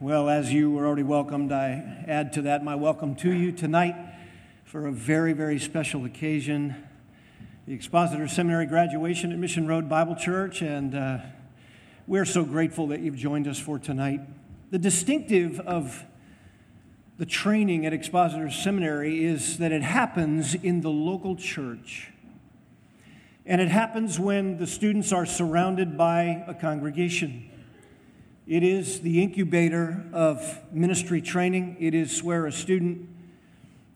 Well, as you were already welcomed, I add to that my welcome to you tonight for a very, very special occasion the Expositor Seminary graduation at Mission Road Bible Church, and uh, we're so grateful that you've joined us for tonight. The distinctive of the training at Expositor Seminary is that it happens in the local church. And it happens when the students are surrounded by a congregation. It is the incubator of ministry training. It is where a student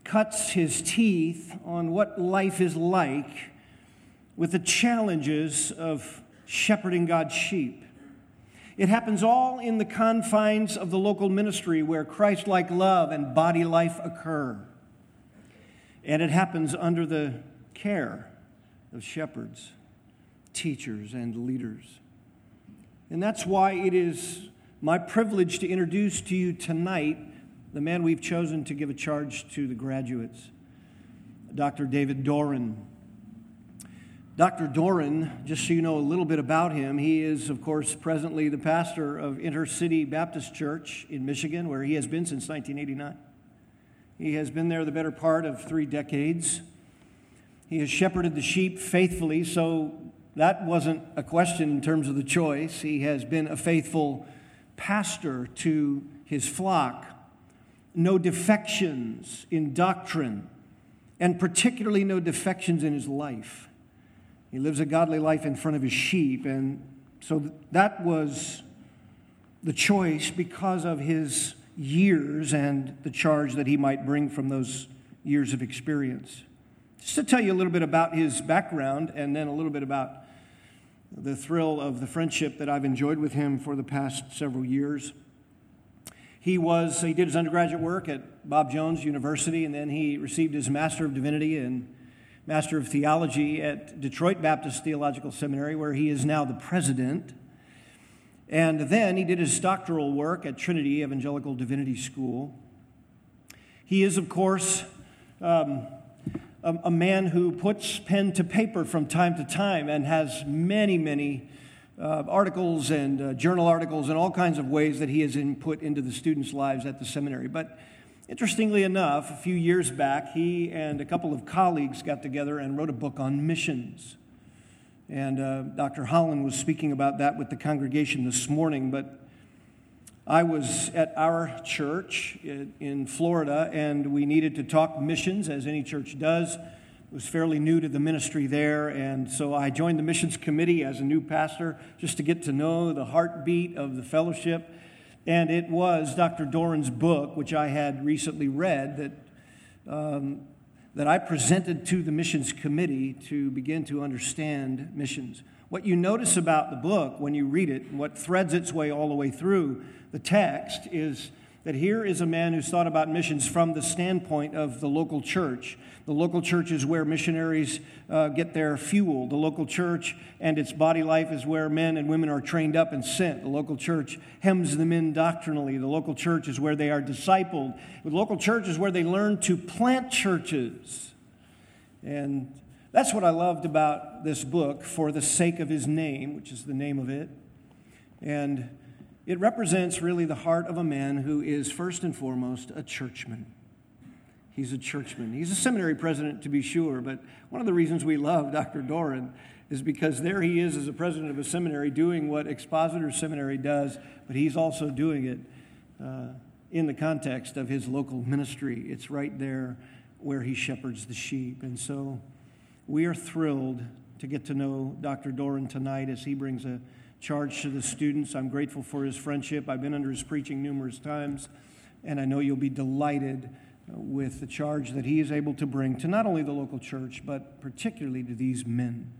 cuts his teeth on what life is like with the challenges of shepherding God's sheep. It happens all in the confines of the local ministry where Christ like love and body life occur. And it happens under the care of shepherds, teachers, and leaders. And that's why it is my privilege to introduce to you tonight the man we've chosen to give a charge to the graduates, Dr. David Doran. Dr. Doran, just so you know a little bit about him, he is, of course, presently the pastor of Intercity Baptist Church in Michigan, where he has been since 1989. He has been there the better part of three decades. He has shepherded the sheep faithfully, so that wasn't a question in terms of the choice. He has been a faithful pastor to his flock. No defections in doctrine, and particularly no defections in his life. He lives a godly life in front of his sheep, and so that was the choice because of his years and the charge that he might bring from those years of experience. Just to tell you a little bit about his background and then a little bit about the thrill of the friendship that I've enjoyed with him for the past several years. He was he did his undergraduate work at Bob Jones University and then he received his Master of Divinity and Master of Theology at Detroit Baptist Theological Seminary where he is now the president. And then he did his doctoral work at Trinity Evangelical Divinity School. He is, of course, um, a, a man who puts pen to paper from time to time and has many, many uh, articles and uh, journal articles and all kinds of ways that he has input into the students' lives at the seminary. But interestingly enough, a few years back, he and a couple of colleagues got together and wrote a book on missions. And uh, Dr. Holland was speaking about that with the congregation this morning, but I was at our church in Florida, and we needed to talk missions, as any church does. I was fairly new to the ministry there, and so I joined the missions committee as a new pastor just to get to know the heartbeat of the fellowship. And it was Dr. Doran's book, which I had recently read, that, um, that I presented to the missions committee to begin to understand missions. What you notice about the book when you read it, what threads its way all the way through the text, is that here is a man who's thought about missions from the standpoint of the local church. The local church is where missionaries uh, get their fuel. The local church and its body life is where men and women are trained up and sent. The local church hems them in doctrinally. The local church is where they are discipled. The local church is where they learn to plant churches. And that's what I loved about this book, For the Sake of His Name, which is the name of it. And it represents really the heart of a man who is, first and foremost, a churchman. He's a churchman. He's a seminary president, to be sure, but one of the reasons we love Dr. Doran is because there he is as a president of a seminary doing what Expositor Seminary does, but he's also doing it uh, in the context of his local ministry. It's right there where he shepherds the sheep. And so we are thrilled to get to know Dr. Doran tonight as he brings a charge to the students. I'm grateful for his friendship. I've been under his preaching numerous times, and I know you'll be delighted uh, with the charge that he is able to bring to not only the local church, but particularly to these men.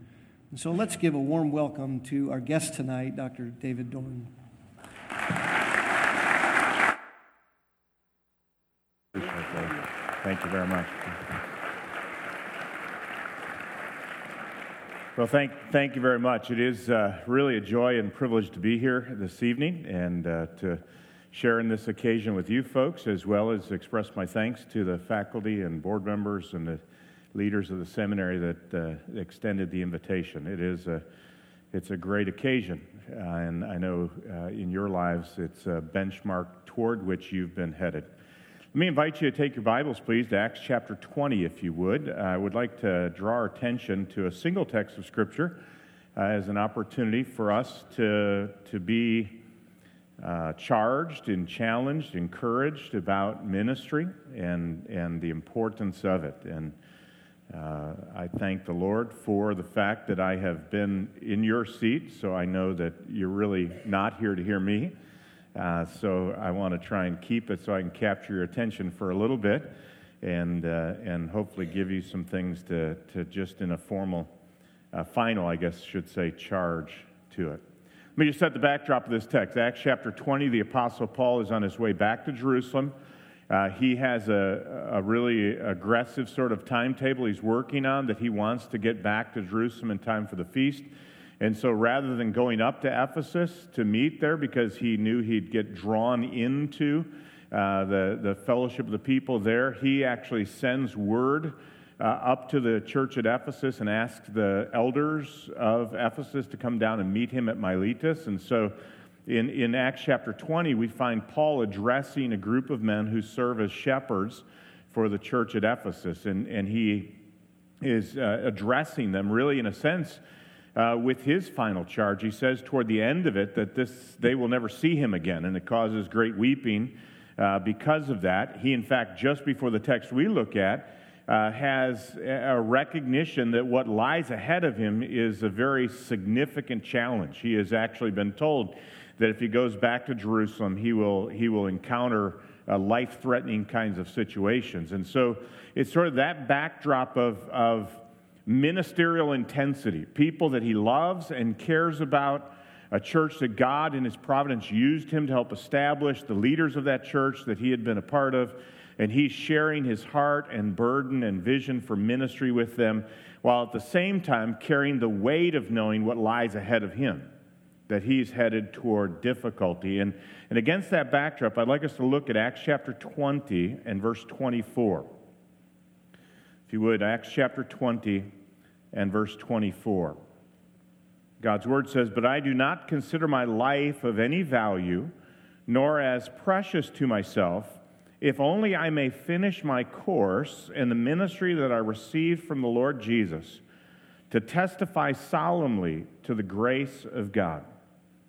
And so let's give a warm welcome to our guest tonight, Dr. David Doran. Thank you very much. Well, thank, thank you very much. It is uh, really a joy and privilege to be here this evening and uh, to share in this occasion with you folks, as well as express my thanks to the faculty and board members and the leaders of the seminary that uh, extended the invitation. It is a, it's a great occasion. Uh, and I know uh, in your lives it's a benchmark toward which you've been headed. Let me invite you to take your Bibles, please, to Acts chapter 20, if you would. I would like to draw our attention to a single text of Scripture uh, as an opportunity for us to, to be uh, charged and challenged, encouraged about ministry and, and the importance of it. And uh, I thank the Lord for the fact that I have been in your seat, so I know that you're really not here to hear me. Uh, so I want to try and keep it so I can capture your attention for a little bit and, uh, and hopefully give you some things to, to just in a formal, uh, final, I guess, should say, charge to it. Let me just set the backdrop of this text. Acts chapter 20, the Apostle Paul is on his way back to Jerusalem. Uh, he has a, a, really aggressive sort of timetable he's working on that he wants to get back to Jerusalem in time for the feast. And so rather than going up to Ephesus to meet there because he knew he'd get drawn into uh, the, the fellowship of the people there, he actually sends word uh, up to the church at Ephesus and asks the elders of Ephesus to come down and meet him at Miletus. And so in, in Acts chapter 20, we find Paul addressing a group of men who serve as shepherds for the church at Ephesus. And, and he is uh, addressing them, really, in a sense, uh, with his final charge. He says toward the end of it that this, they will never see him again, and it causes great weeping uh, because of that. He, in fact, just before the text we look at, uh, has a recognition that what lies ahead of him is a very significant challenge. He has actually been told that if he goes back to Jerusalem, he will, he will encounter uh, life threatening kinds of situations. And so it's sort of that backdrop of, of ministerial intensity people that he loves and cares about, a church that God in his providence used him to help establish, the leaders of that church that he had been a part of. And he's sharing his heart and burden and vision for ministry with them, while at the same time carrying the weight of knowing what lies ahead of him that he's headed toward difficulty. And, and against that backdrop, I'd like us to look at Acts chapter 20 and verse 24. You would, Acts chapter 20 and verse 24. God's word says, But I do not consider my life of any value, nor as precious to myself, if only I may finish my course in the ministry that I received from the Lord Jesus, to testify solemnly to the grace of God.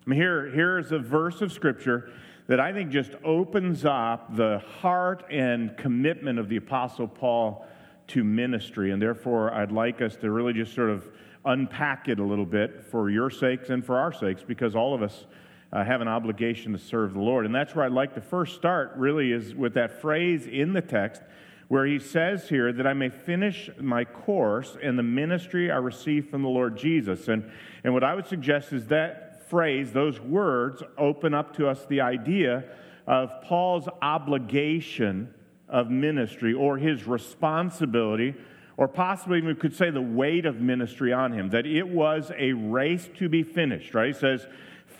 I mean, here, here's a verse of Scripture that I think just opens up the heart and commitment of the Apostle Paul to ministry. And therefore, I'd like us to really just sort of unpack it a little bit for your sakes and for our sakes, because all of us uh, have an obligation to serve the Lord. And that's where I'd like to first start, really, is with that phrase in the text where he says here that I may finish my course in the ministry I received from the Lord Jesus. And, and what I would suggest is that phrase, those words, open up to us the idea of Paul's obligation of ministry or his responsibility, or possibly we could say the weight of ministry on him, that it was a race to be finished, right? He says,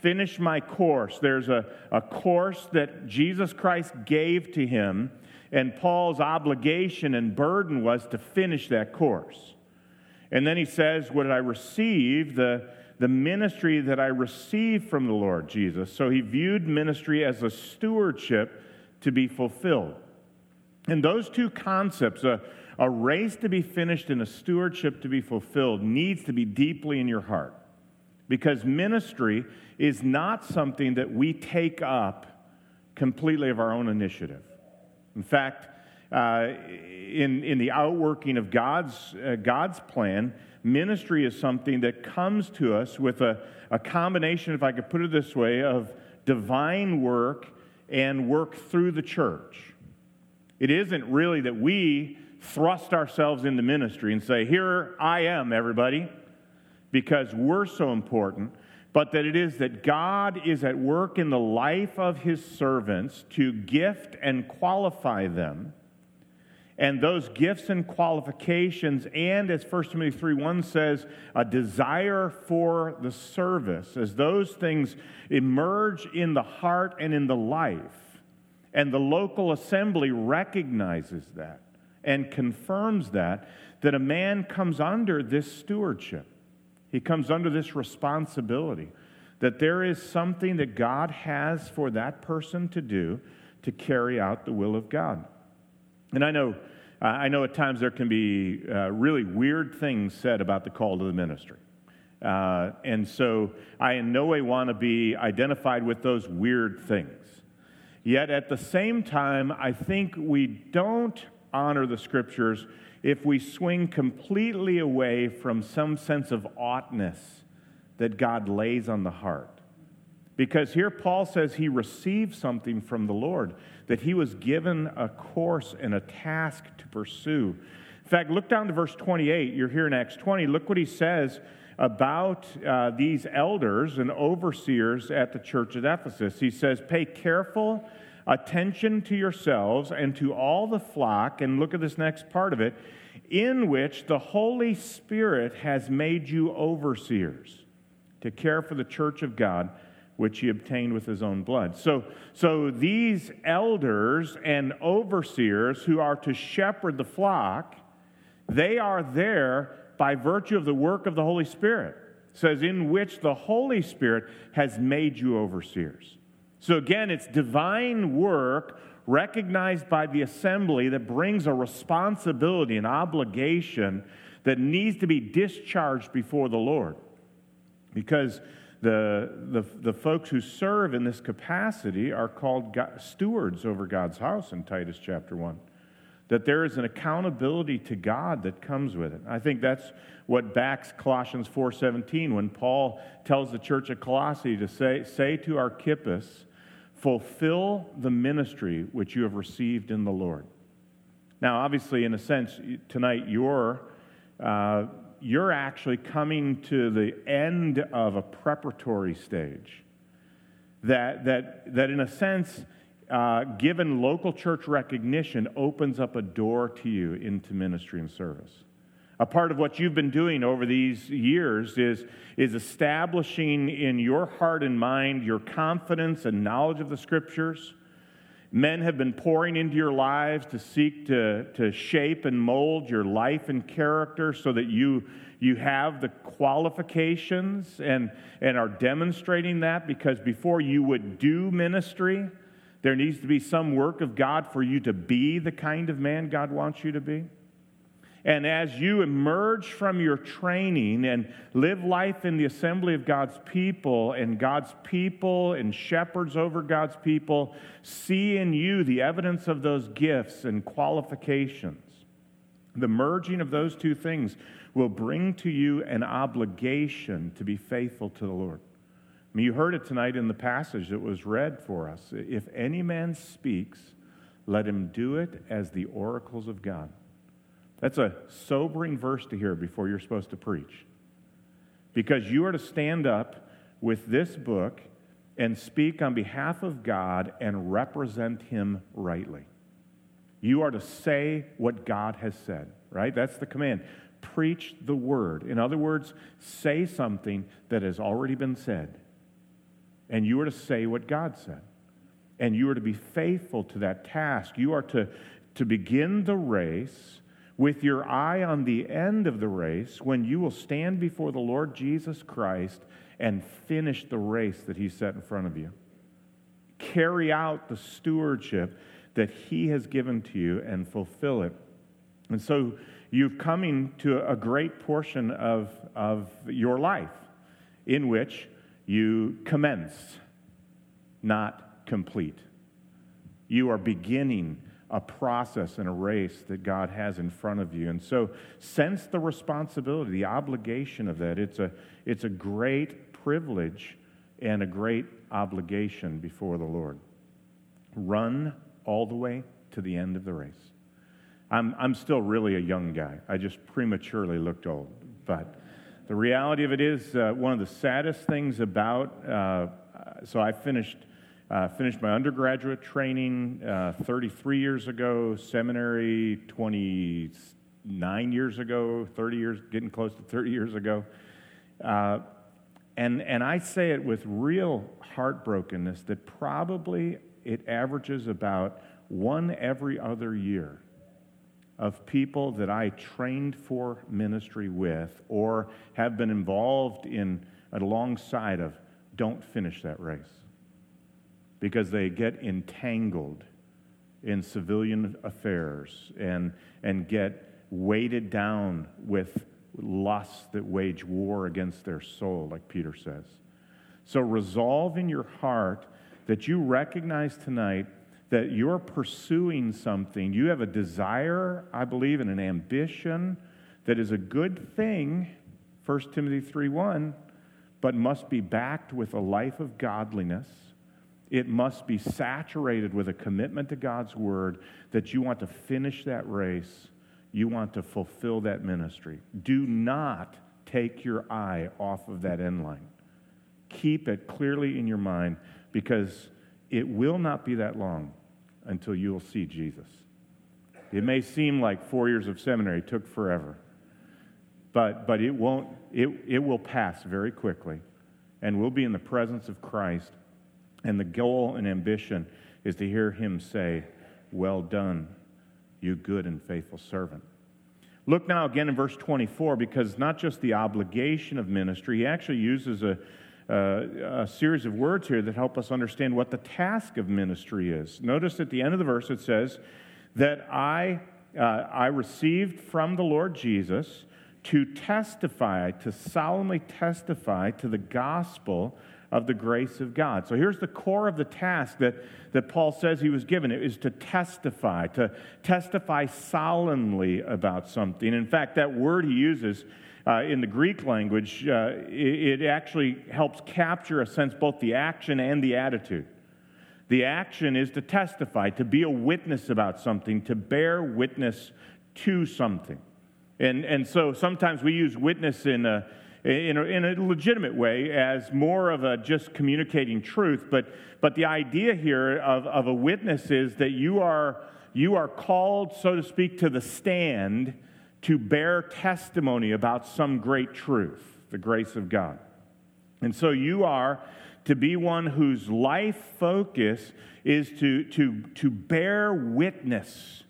Finish my course. There's a, a course that Jesus Christ gave to him, and Paul's obligation and burden was to finish that course. And then he says, What I receive? The the ministry that I received from the Lord Jesus. So he viewed ministry as a stewardship to be fulfilled. And those two concepts, a, a race to be finished and a stewardship to be fulfilled, needs to be deeply in your heart. Because ministry is not something that we take up completely of our own initiative. In fact, uh, in, in the outworking of God's, uh, God's plan, ministry is something that comes to us with a, a combination, if I could put it this way, of divine work and work through the church. It isn't really that we thrust ourselves into ministry and say, Here I am, everybody, because we're so important, but that it is that God is at work in the life of his servants to gift and qualify them. And those gifts and qualifications, and as 1 Timothy 3 1 says, a desire for the service, as those things emerge in the heart and in the life, and the local assembly recognizes that and confirms that, that a man comes under this stewardship. He comes under this responsibility that there is something that God has for that person to do to carry out the will of God. And I know, I know at times there can be uh, really weird things said about the call to the ministry. Uh, and so I in no way want to be identified with those weird things. Yet at the same time, I think we don't honor the scriptures if we swing completely away from some sense of oughtness that God lays on the heart. Because here Paul says he received something from the Lord, that he was given a course and a task to pursue. In fact, look down to verse 28. You're here in Acts 20. Look what he says about uh, these elders and overseers at the church at Ephesus. He says, Pay careful attention to yourselves and to all the flock, and look at this next part of it, in which the Holy Spirit has made you overseers to care for the church of God which he obtained with his own blood. So, so these elders and overseers who are to shepherd the flock, they are there by virtue of the work of the Holy Spirit. It says, in which the Holy Spirit has made you overseers. So again, it's divine work recognized by the assembly that brings a responsibility, an obligation that needs to be discharged before the Lord. Because the, the, the folks who serve in this capacity are called God, stewards over God's house in Titus chapter 1. That there is an accountability to God that comes with it. I think that's what backs Colossians 4.17 when Paul tells the church of Colossae to say, say to Archippus, fulfill the ministry which you have received in the Lord. Now, obviously, in a sense, tonight you're uh, you're actually coming to the end of a preparatory stage. That, that, that in a sense, uh, given local church recognition, opens up a door to you into ministry and service. A part of what you've been doing over these years is, is establishing in your heart and mind your confidence and knowledge of the scriptures. Men have been pouring into your lives to seek to, to shape and mold your life and character so that you, you have the qualifications and, and are demonstrating that because before you would do ministry, there needs to be some work of God for you to be the kind of man God wants you to be. And as you emerge from your training and live life in the assembly of God's people, and God's people and shepherds over God's people see in you the evidence of those gifts and qualifications, the merging of those two things will bring to you an obligation to be faithful to the Lord. I mean, you heard it tonight in the passage that was read for us. If any man speaks, let him do it as the oracles of God. That's a sobering verse to hear before you're supposed to preach. Because you are to stand up with this book and speak on behalf of God and represent Him rightly. You are to say what God has said, right? That's the command. Preach the word. In other words, say something that has already been said. And you are to say what God said. And you are to be faithful to that task. You are to, to begin the race with your eye on the end of the race when you will stand before the Lord Jesus Christ and finish the race that He set in front of you. Carry out the stewardship that He has given to you and fulfill it. And so you've coming to a great portion of, of your life in which you commence, not complete. You are beginning a process and a race that God has in front of you. And so sense the responsibility, the obligation of that. It's a, it's a great privilege and a great obligation before the Lord. Run all the way to the end of the race. I'm, I'm still really a young guy. I just prematurely looked old. But the reality of it is, uh, one of the saddest things about, uh, so I finished uh, finished my undergraduate training uh, 33 years ago, seminary 29 years ago, 30 years, getting close to 30 years ago. Uh, and, and I say it with real heartbrokenness that probably it averages about one every other year of people that I trained for ministry with or have been involved in alongside of don't finish that race because they get entangled in civilian affairs and, and get weighted down with lusts that wage war against their soul, like Peter says. So resolve in your heart that you recognize tonight that you're pursuing something. You have a desire, I believe, and an ambition that is a good thing, 1 Timothy 3 1, but must be backed with a life of godliness. It must be saturated with a commitment to God's word that you want to finish that race, you want to fulfill that ministry. Do not take your eye off of that end line. Keep it clearly in your mind because it will not be that long until you will see Jesus. It may seem like four years of seminary took forever, but, but it, won't, it, it will pass very quickly, and we'll be in the presence of Christ. And the goal and ambition is to hear him say, Well done, you good and faithful servant. Look now again in verse 24, because not just the obligation of ministry, he actually uses a, uh, a series of words here that help us understand what the task of ministry is. Notice at the end of the verse it says that I, uh, I received from the Lord Jesus to testify, to solemnly testify to the gospel of the grace of God. So here's the core of the task that, that Paul says he was given it is to testify, to testify solemnly about something. In fact, that word he uses uh, in the Greek language, uh, it, it actually helps capture a sense both the action and the attitude. The action is to testify, to be a witness about something, to bear witness to something. And, and so sometimes we use witness in a, in a, in a legitimate way as more of a just communicating truth. But, but the idea here of, of a witness is that you are, you are called, so to speak, to the stand to bear testimony about some great truth, the grace of God. And so you are to be one whose life focus is to, to, to bear witness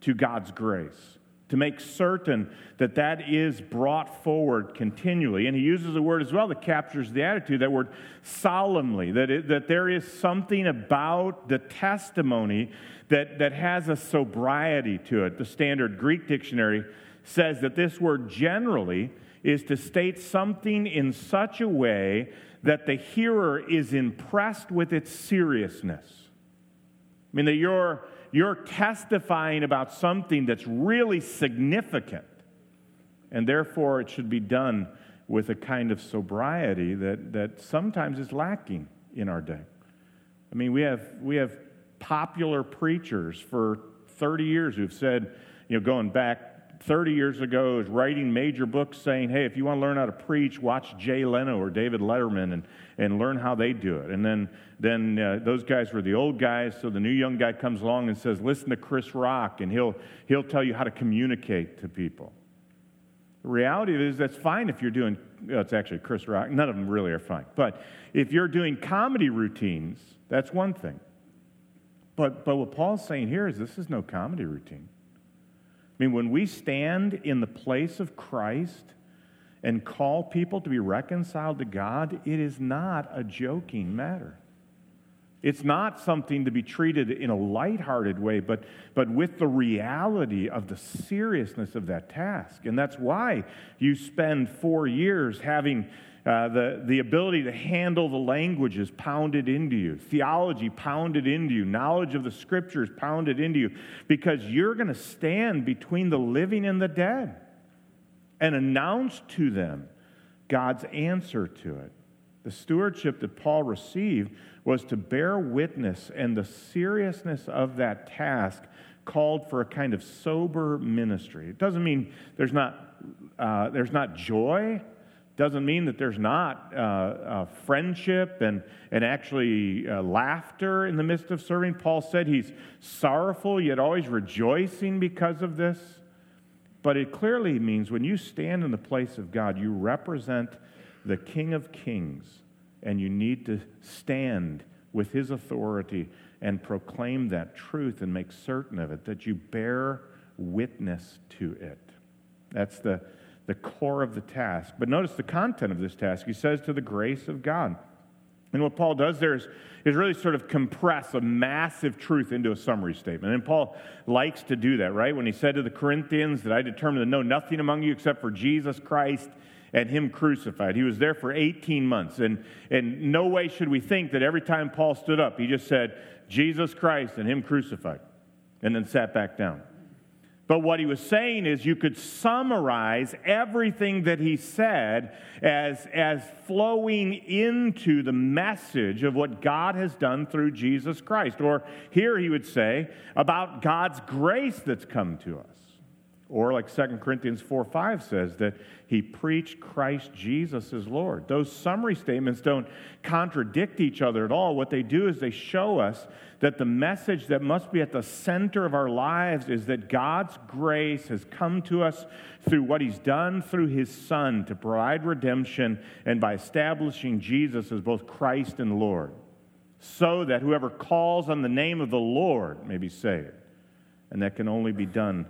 to God's grace, to make certain that that is brought forward continually. And he uses a word as well that captures the attitude, that word solemnly, that, it, that there is something about the testimony that, that has a sobriety to it. The standard Greek dictionary says that this word generally is to state something in such a way that the hearer is impressed with its seriousness. I mean, that you're, you're testifying about something that's really significant, and therefore it should be done with a kind of sobriety that, that sometimes is lacking in our day. I mean, we have, we have popular preachers for 30 years who've said, you know, going back 30 years ago is writing major books saying, hey, if you want to learn how to preach, watch Jay Leno or David Letterman and, and learn how they do it. And then, then uh, those guys were the old guys, so the new young guy comes along and says, listen to Chris Rock, and he'll, he'll tell you how to communicate to people. The reality is that's fine if you're doing, well, it's actually Chris Rock, none of them really are fine. But if you're doing comedy routines, that's one thing. But, but what Paul's saying here is this is no comedy routine. I mean, when we stand in the place of Christ and call people to be reconciled to God, it is not a joking matter. It's not something to be treated in a lighthearted way, but, but with the reality of the seriousness of that task. And that's why you spend four years having uh, the, the ability to handle the languages pounded into you, theology pounded into you, knowledge of the scriptures pounded into you, because you're going to stand between the living and the dead and announce to them God's answer to it. The stewardship that Paul received was to bear witness, and the seriousness of that task called for a kind of sober ministry. It doesn't mean there's not, uh, there's not joy doesn't mean that there's not uh, uh, friendship and, and actually uh, laughter in the midst of serving. Paul said he's sorrowful, yet always rejoicing because of this. But it clearly means when you stand in the place of God, you represent the King of Kings, and you need to stand with his authority and proclaim that truth and make certain of it, that you bear witness to it. That's the, the core of the task. But notice the content of this task. He says, to the grace of God. And what Paul does there is, is really sort of compress a massive truth into a summary statement. And Paul likes to do that, right? When he said to the Corinthians that I determined to know nothing among you except for Jesus Christ and him crucified. He was there for 18 months. And in no way should we think that every time Paul stood up, he just said, Jesus Christ and him crucified, and then sat back down. But what he was saying is you could summarize everything that he said as, as flowing into the message of what God has done through Jesus Christ. Or here he would say about God's grace that's come to us. Or, like 2 Corinthians 4 5 says, that he preached Christ Jesus as Lord. Those summary statements don't contradict each other at all. What they do is they show us that the message that must be at the center of our lives is that God's grace has come to us through what he's done through his Son to provide redemption and by establishing Jesus as both Christ and Lord, so that whoever calls on the name of the Lord may be saved. And that can only be done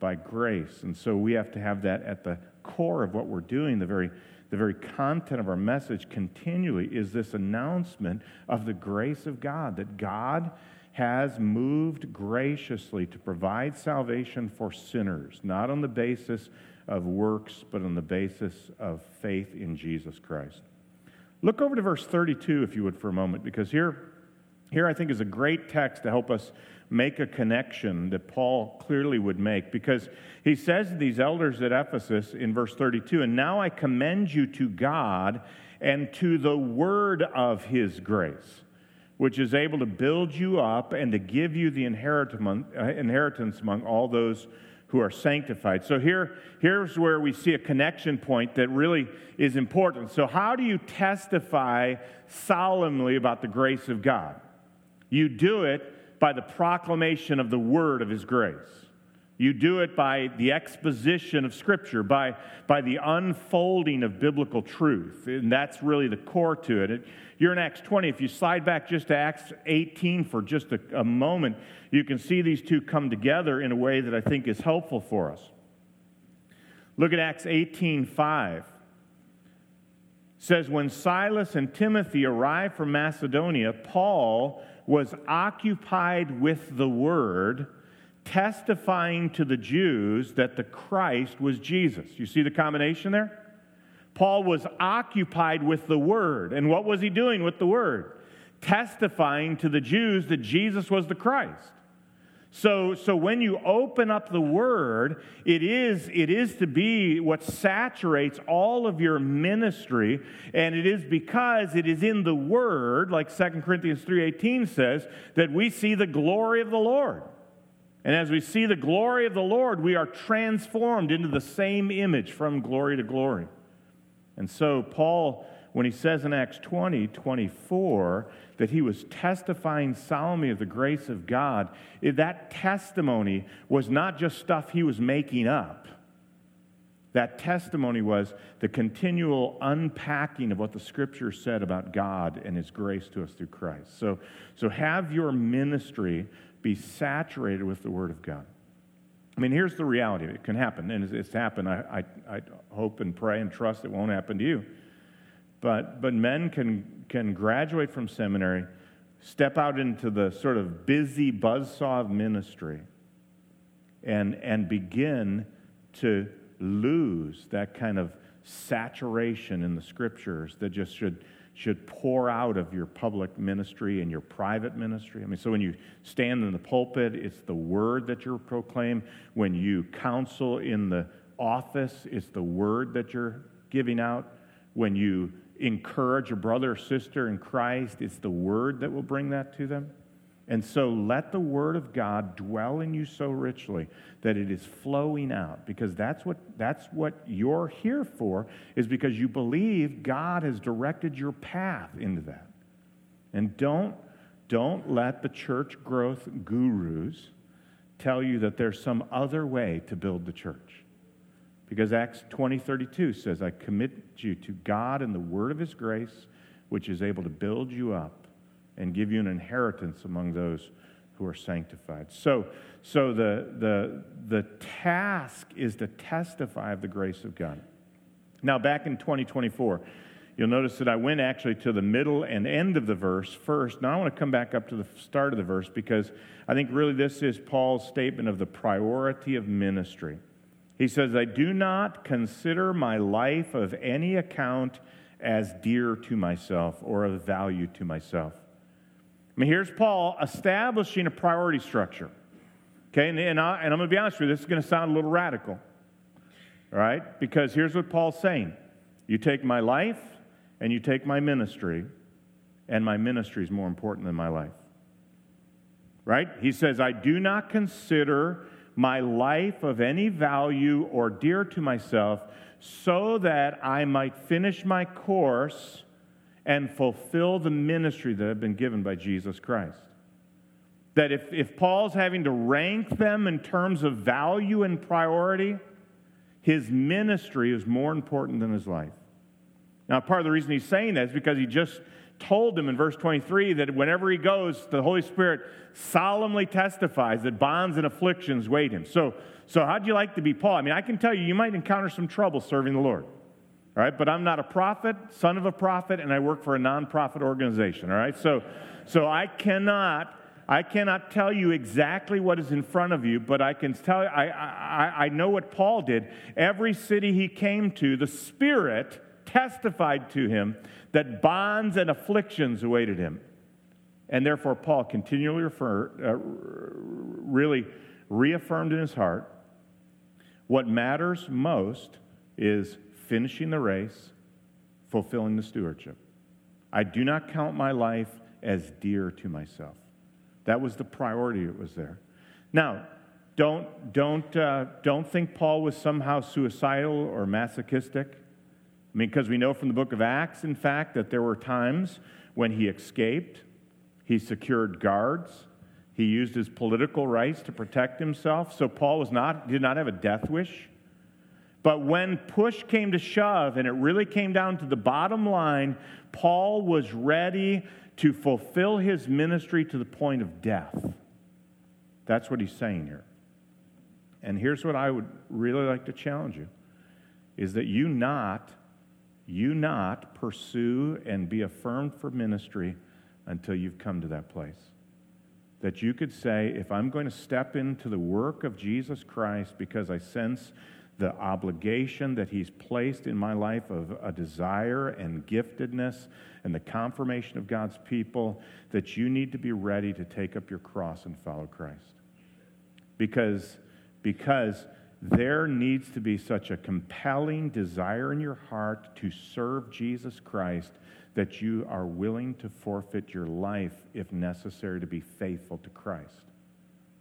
by grace. And so we have to have that at the core of what we're doing, the very, the very content of our message continually is this announcement of the grace of God, that God has moved graciously to provide salvation for sinners, not on the basis of works, but on the basis of faith in Jesus Christ. Look over to verse 32, if you would, for a moment, because here, here I think is a great text to help us make a connection that Paul clearly would make because he says to these elders at Ephesus in verse 32 And now I commend you to God and to the word of his grace, which is able to build you up and to give you the uh, inheritance among all those who are sanctified. So here, here's where we see a connection point that really is important. So, how do you testify solemnly about the grace of God? You do it by the proclamation of the word of his grace. You do it by the exposition of Scripture, by, by the unfolding of biblical truth. And that's really the core to it. You're in Acts 20. If you slide back just to Acts 18 for just a, a moment, you can see these two come together in a way that I think is helpful for us. Look at Acts 18 5 says when Silas and Timothy arrived from Macedonia, Paul was occupied with the word, testifying to the Jews that the Christ was Jesus. You see the combination there? Paul was occupied with the word. And what was he doing with the word? Testifying to the Jews that Jesus was the Christ. So, so when you open up the word, it is, it is to be what saturates all of your ministry, and it is because it is in the word, like 2 Corinthians 3:18 says, that we see the glory of the Lord. And as we see the glory of the Lord, we are transformed into the same image from glory to glory. And so Paul when he says in Acts 20, 24, that he was testifying solemnly of the grace of God, eh, that testimony was not just stuff he was making up. That testimony was the continual unpacking of what the scripture said about God and his grace to us through Christ. So, so have your ministry be saturated with the word of God. I mean, here's the reality. It can happen, and it's happened. I, I, I hope and pray and trust it won't happen to you. But, but men can, can graduate from seminary, step out into the sort of busy buzzsaw of ministry, and, and begin to lose that kind of saturation in the scriptures that just should, should pour out of your public ministry and your private ministry. I mean, so when you stand in the pulpit, it's the word that you're proclaiming. When you counsel in the office, it's the word that you're giving out. When you encourage a brother or sister in Christ, it's the word that will bring that to them. And so let the word of God dwell in you so richly that it is flowing out because that's what that's what you're here for is because you believe God has directed your path into that. And don't don't let the church growth gurus tell you that there's some other way to build the church. Because Acts 20 32 says, I commit you to God and the word of his grace, which is able to build you up and give you an inheritance among those who are sanctified. So, so the, the, the task is to testify of the grace of God. Now, back in 2024, you'll notice that I went actually to the middle and end of the verse first. Now, I want to come back up to the start of the verse because I think really this is Paul's statement of the priority of ministry. He says, I do not consider my life of any account as dear to myself or of value to myself. I mean, here's Paul establishing a priority structure. Okay, and, and, I, and I'm going to be honest with you, this is going to sound a little radical. Right? Because here's what Paul's saying You take my life and you take my ministry, and my ministry is more important than my life. Right? He says, I do not consider my life of any value or dear to myself so that I might finish my course and fulfill the ministry that I've been given by Jesus Christ. That if, if Paul's having to rank them in terms of value and priority, his ministry is more important than his life. Now, part of the reason he's saying that is because he just told them in verse 23 that whenever he goes, the Holy Spirit solemnly testifies that bonds and afflictions wait him. So, so how'd you like to be Paul? I mean, I can tell you, you might encounter some trouble serving the Lord. All right, but I'm not a prophet, son of a prophet, and I work for a nonprofit organization. All right, so, so I cannot, I cannot tell you exactly what is in front of you, but I can tell you, I, I, I know what Paul did. Every city he came to, the Spirit testified to him that bonds and afflictions awaited him. And therefore, Paul continually refer, uh, really reaffirmed in his heart what matters most is finishing the race, fulfilling the stewardship. I do not count my life as dear to myself. That was the priority that was there. Now, don't, don't, uh, don't think Paul was somehow suicidal or masochistic. I mean, because we know from the book of Acts, in fact, that there were times when he escaped, he secured guards, he used his political rights to protect himself. So Paul was not, did not have a death wish. But when push came to shove and it really came down to the bottom line, Paul was ready to fulfill his ministry to the point of death. That's what he's saying here. And here's what I would really like to challenge you is that you not you not pursue and be affirmed for ministry until you've come to that place. That you could say, if I'm going to step into the work of Jesus Christ because I sense the obligation that He's placed in my life of a desire and giftedness and the confirmation of God's people, that you need to be ready to take up your cross and follow Christ. Because, because there needs to be such a compelling desire in your heart to serve Jesus Christ that you are willing to forfeit your life if necessary to be faithful to Christ.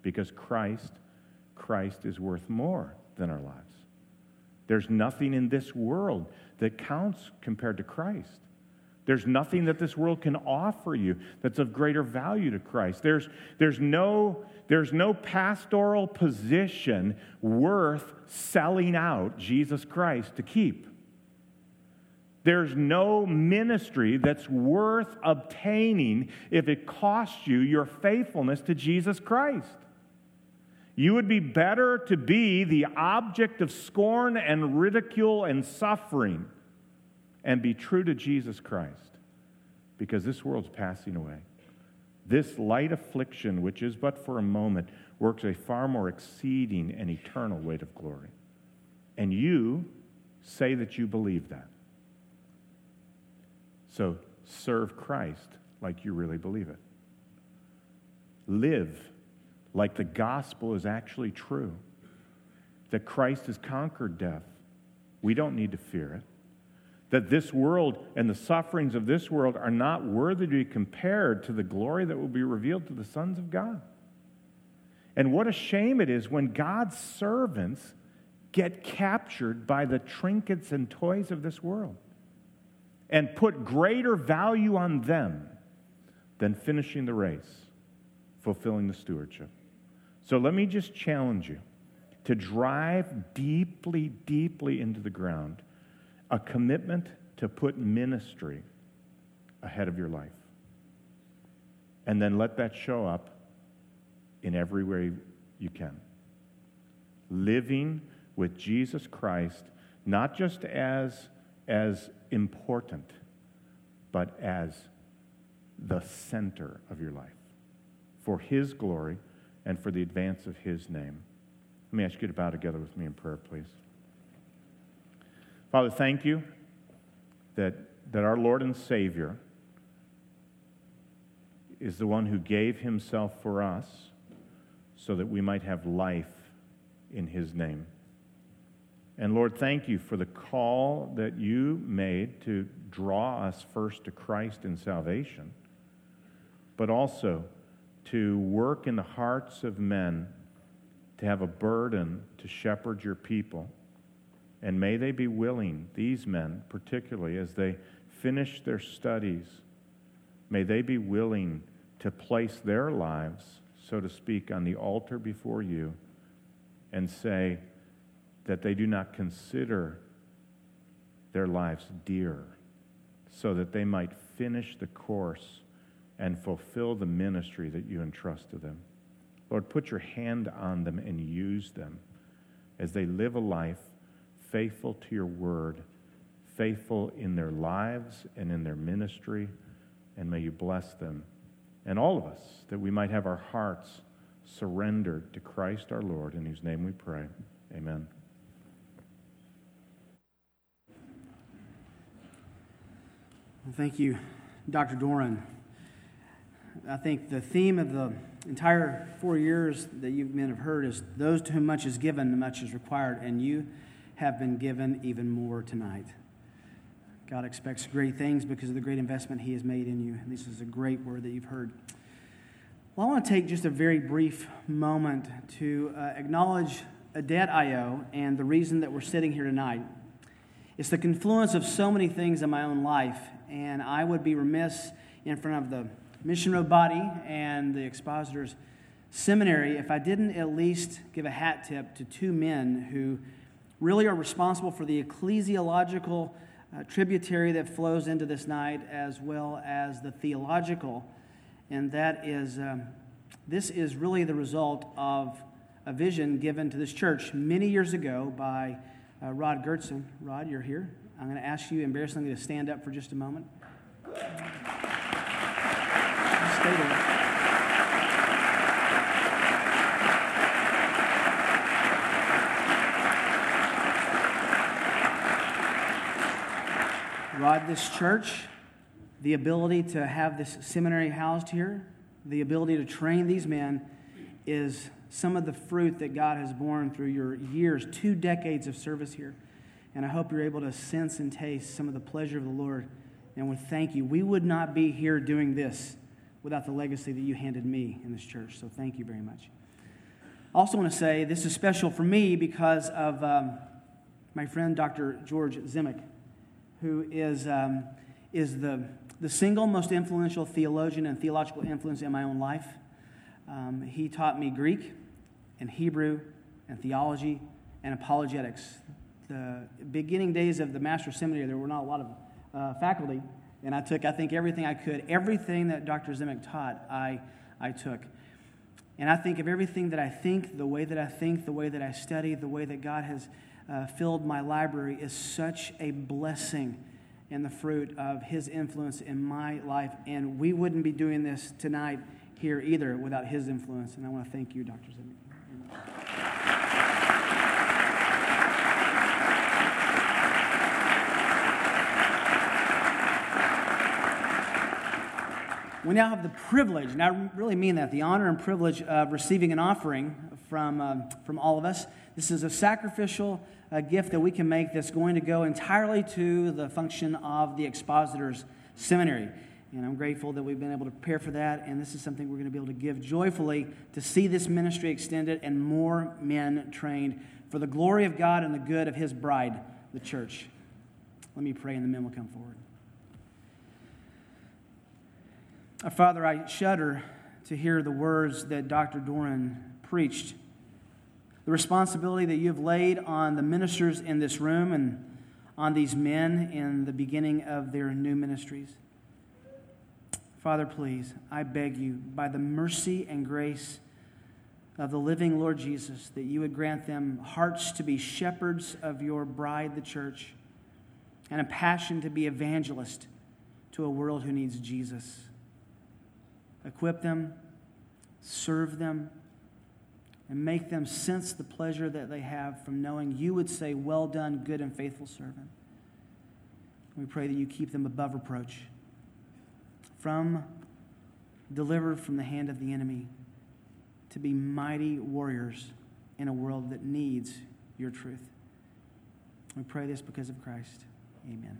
Because Christ, Christ is worth more than our lives. There's nothing in this world that counts compared to Christ. There's nothing that this world can offer you that's of greater value to Christ. There's, there's, no, there's no pastoral position worth selling out Jesus Christ to keep. There's no ministry that's worth obtaining if it costs you your faithfulness to Jesus Christ. You would be better to be the object of scorn and ridicule and suffering and be true to Jesus Christ because this world's passing away. This light affliction, which is but for a moment, works a far more exceeding and eternal weight of glory. And you say that you believe that. So serve Christ like you really believe it. Live like the gospel is actually true, that Christ has conquered death. We don't need to fear it. That this world and the sufferings of this world are not worthy to be compared to the glory that will be revealed to the sons of God. And what a shame it is when God's servants get captured by the trinkets and toys of this world and put greater value on them than finishing the race, fulfilling the stewardship. So let me just challenge you to drive deeply, deeply into the ground a commitment to put ministry ahead of your life. And then let that show up in every way you can. Living with Jesus Christ, not just as, as important, but as the center of your life for His glory and for the advance of His name. Let me ask you to bow together with me in prayer, please. Father, thank you that, that our Lord and Savior is the one who gave himself for us so that we might have life in his name. And Lord, thank you for the call that you made to draw us first to Christ in salvation, but also to work in the hearts of men to have a burden to shepherd your people. And may they be willing, these men particularly, as they finish their studies, may they be willing to place their lives, so to speak, on the altar before you and say that they do not consider their lives dear, so that they might finish the course and fulfill the ministry that you entrust to them. Lord, put your hand on them and use them as they live a life faithful to your word, faithful in their lives and in their ministry, and may you bless them and all of us that we might have our hearts surrendered to Christ our Lord, in whose name we pray. Amen. Thank you, Dr. Doran. I think the theme of the entire four years that you men have heard is those to whom much is given, much is required, and you have been given even more tonight. God expects great things because of the great investment He has made in you. And this is a great word that you've heard. Well, I want to take just a very brief moment to uh, acknowledge owe, and the reason that we're sitting here tonight. It's the confluence of so many things in my own life, and I would be remiss in front of the Mission Road body and the expositors seminary if I didn't at least give a hat tip to two men who really are responsible for the ecclesiological uh, tributary that flows into this night as well as the theological. And that is, um, this is really the result of a vision given to this church many years ago by uh, Rod Gertson. Rod, you're here. I'm going to ask you embarrassingly to stand up for just a moment. Stay there. Rod, this church, the ability to have this seminary housed here, the ability to train these men is some of the fruit that God has borne through your years, two decades of service here. And I hope you're able to sense and taste some of the pleasure of the Lord. And we thank you. We would not be here doing this without the legacy that you handed me in this church. So thank you very much. I also want to say this is special for me because of um, my friend Dr. George Zemek, who is, um, is the, the single most influential theologian and theological influence in my own life. Um, he taught me Greek and Hebrew and theology and apologetics. The beginning days of the Master Seminary, there were not a lot of uh, faculty, and I took, I think, everything I could. Everything that Dr. Zemek taught, I, I took. And I think of everything that I think, the way that I think, the way that I study, the way that God has uh, filled my library is such a blessing and the fruit of His influence in my life. And we wouldn't be doing this tonight here either without His influence. And I want to thank you, Dr. Zemek. We now have the privilege, and I really mean that, the honor and privilege of receiving an offering from, um, from all of us. This is a sacrificial uh, gift that we can make that's going to go entirely to the function of the expositors seminary. And I'm grateful that we've been able to prepare for that. And this is something we're going to be able to give joyfully to see this ministry extended and more men trained for the glory of God and the good of his bride, the church. Let me pray, and the men will come forward. Uh, Father, I shudder to hear the words that Dr. Doran preached. The responsibility that you have laid on the ministers in this room and on these men in the beginning of their new ministries. Father, please, I beg you, by the mercy and grace of the living Lord Jesus, that you would grant them hearts to be shepherds of your bride, the church, and a passion to be evangelist to a world who needs Jesus. Equip them, serve them, and make them sense the pleasure that they have from knowing you would say, Well done, good and faithful servant. We pray that you keep them above reproach, from delivered from the hand of the enemy to be mighty warriors in a world that needs your truth. We pray this because of Christ. Amen.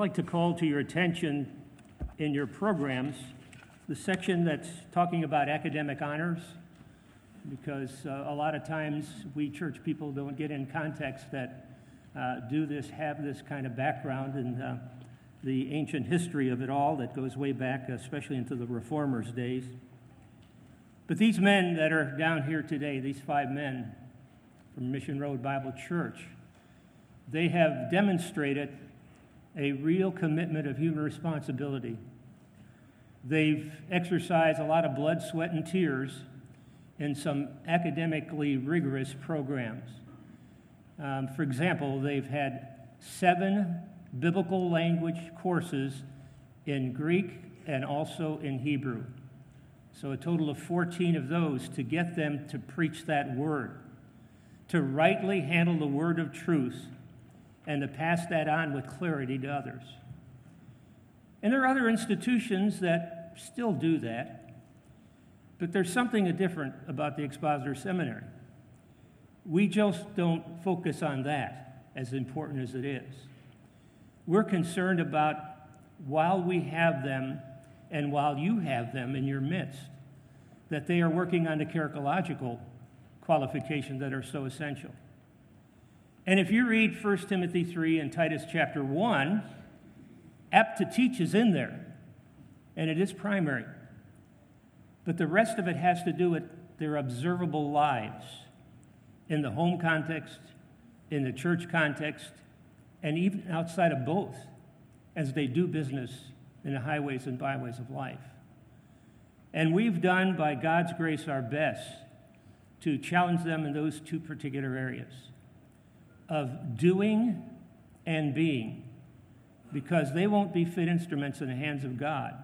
Like to call to your attention in your programs the section that's talking about academic honors, because uh, a lot of times we church people don't get in context that uh, do this, have this kind of background and uh, the ancient history of it all that goes way back, especially into the Reformers' days. But these men that are down here today, these five men from Mission Road Bible Church, they have demonstrated a real commitment of human responsibility. They've exercised a lot of blood, sweat, and tears in some academically rigorous programs. Um, for example, they've had seven biblical language courses in Greek and also in Hebrew. So, a total of 14 of those to get them to preach that word, to rightly handle the word of truth and to pass that on with clarity to others. And there are other institutions that still do that, but there's something different about the Expositor Seminary. We just don't focus on that as important as it is. We're concerned about while we have them and while you have them in your midst, that they are working on the characterological qualifications that are so essential. And if you read 1 Timothy 3 and Titus chapter 1, apt to teach is in there, and it is primary. But the rest of it has to do with their observable lives in the home context, in the church context, and even outside of both as they do business in the highways and byways of life. And we've done, by God's grace, our best to challenge them in those two particular areas of doing and being, because they won't be fit instruments in the hands of God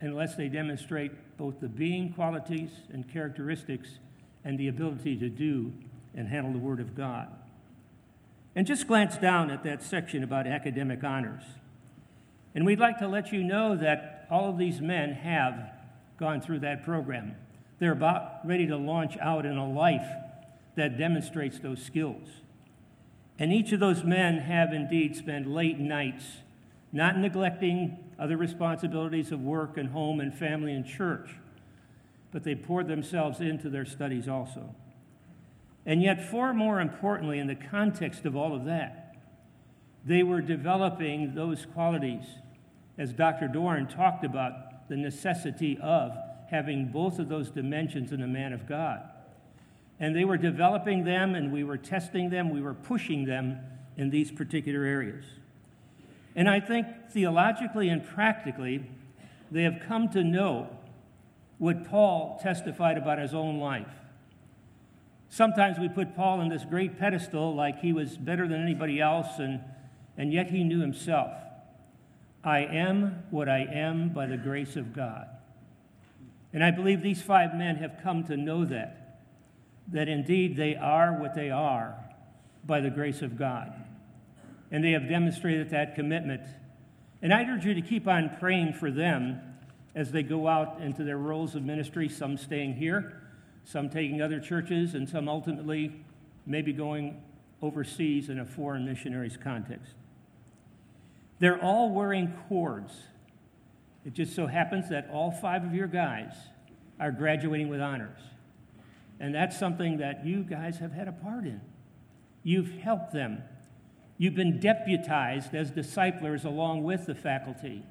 unless they demonstrate both the being qualities and characteristics and the ability to do and handle the Word of God. And just glance down at that section about academic honors. And we'd like to let you know that all of these men have gone through that program. They're about ready to launch out in a life that demonstrates those skills. And each of those men have indeed spent late nights not neglecting other responsibilities of work and home and family and church, but they poured themselves into their studies also. And yet, far more importantly, in the context of all of that, they were developing those qualities, as Dr. Doran talked about the necessity of having both of those dimensions in a man of God. And they were developing them, and we were testing them, we were pushing them in these particular areas. And I think theologically and practically, they have come to know what Paul testified about his own life. Sometimes we put Paul on this great pedestal like he was better than anybody else, and, and yet he knew himself. I am what I am by the grace of God. And I believe these five men have come to know that that indeed they are what they are by the grace of God. And they have demonstrated that commitment. And I urge you to keep on praying for them as they go out into their roles of ministry, some staying here, some taking other churches, and some ultimately maybe going overseas in a foreign missionaries context. They're all wearing cords. It just so happens that all five of your guys are graduating with honors. And that's something that you guys have had a part in. You've helped them. You've been deputized as disciplers along with the faculty.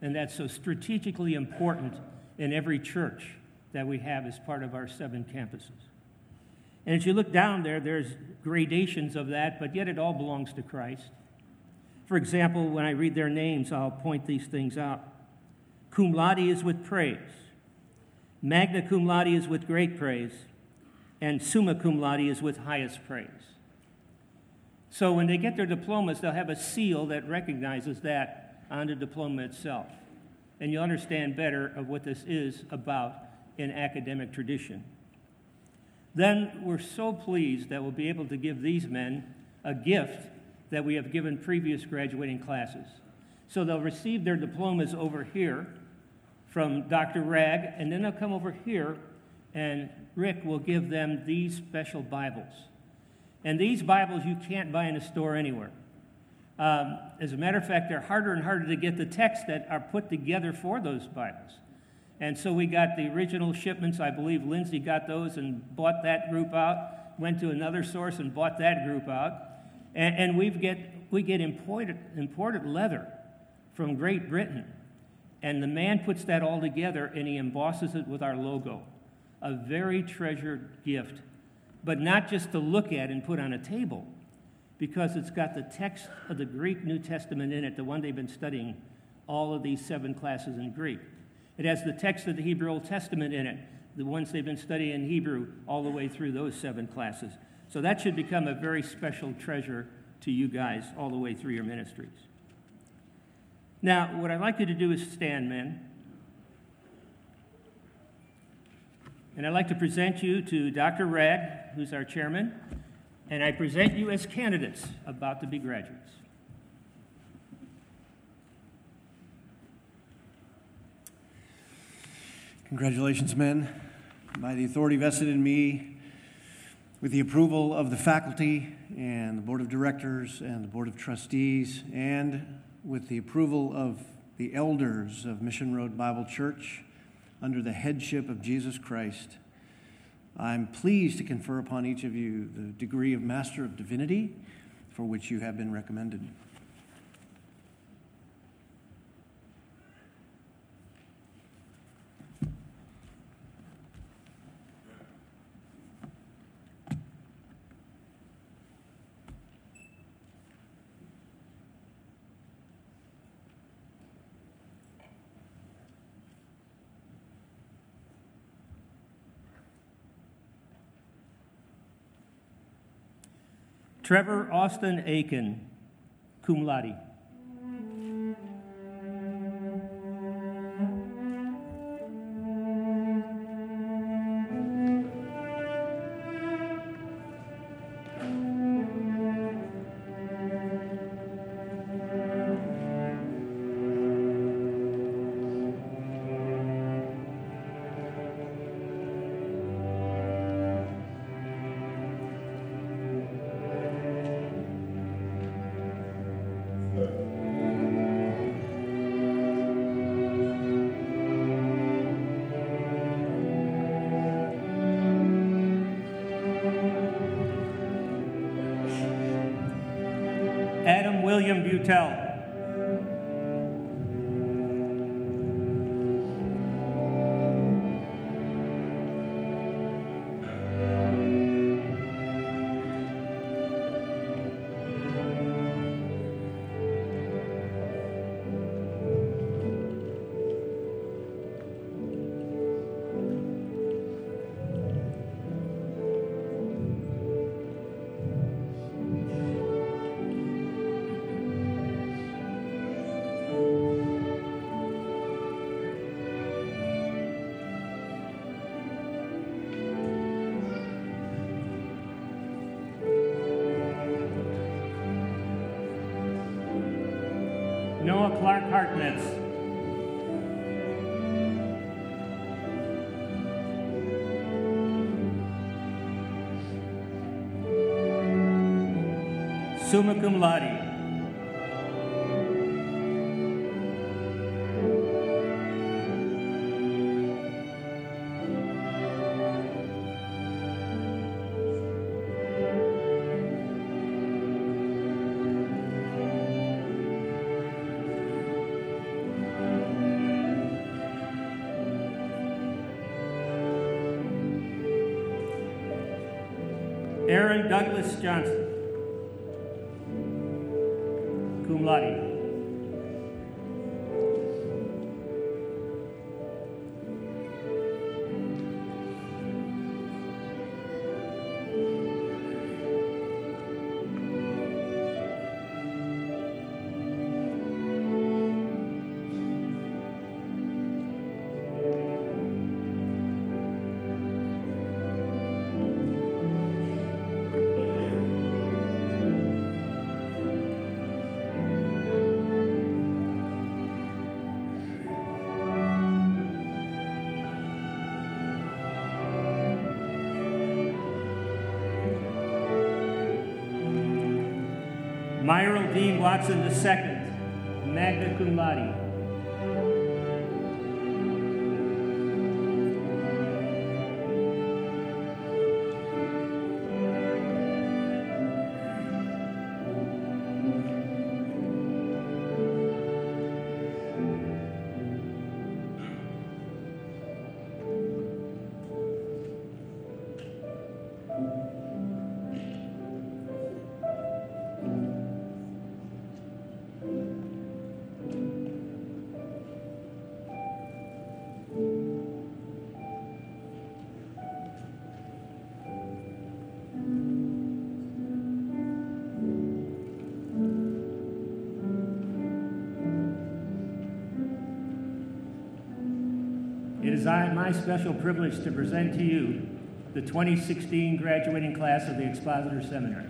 And that's so strategically important in every church that we have as part of our seven campuses. And as you look down there, there's gradations of that, but yet it all belongs to Christ. For example, when I read their names, I'll point these things out. Cum laude is with praise. Magna cum laude is with great praise and summa cum laude is with highest praise. So when they get their diplomas, they'll have a seal that recognizes that on the diploma itself. And you'll understand better of what this is about in academic tradition. Then we're so pleased that we'll be able to give these men a gift that we have given previous graduating classes. So they'll receive their diplomas over here from Dr. Ragg, and then they'll come over here and Rick will give them these special Bibles. And these Bibles you can't buy in a store anywhere. Um, as a matter of fact, they're harder and harder to get the texts that are put together for those Bibles. And so we got the original shipments. I believe Lindsay got those and bought that group out, went to another source and bought that group out. And, and we get, we get imported, imported leather from Great Britain. And the man puts that all together and he embosses it with our logo. A very treasured gift, but not just to look at and put on a table, because it's got the text of the Greek New Testament in it, the one they've been studying all of these seven classes in Greek. It has the text of the Hebrew Old Testament in it, the ones they've been studying in Hebrew all the way through those seven classes. So that should become a very special treasure to you guys all the way through your ministries. Now, what I'd like you to do is stand, men. And I'd like to present you to Dr. Ragg, who's our chairman, and I present you as candidates about to be graduates. Congratulations, men. By the authority vested in me, with the approval of the faculty and the board of directors and the board of trustees, and with the approval of the elders of Mission Road Bible Church under the headship of Jesus Christ, I'm pleased to confer upon each of you the degree of Master of Divinity for which you have been recommended. Trevor Austin Aiken, cum laude. Bueltel. Cum laude. Aaron Douglas Johnson. Myral Dean Watson II, magna cum laude. My special privilege to present to you the 2016 graduating class of the Expositor Seminary.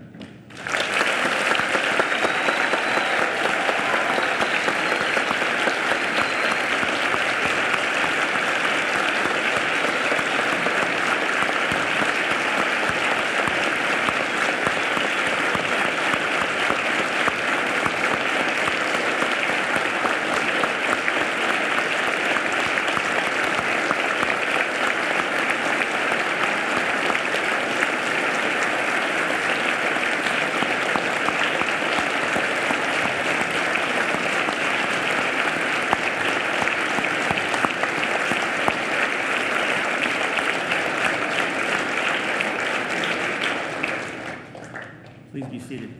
Please be seated.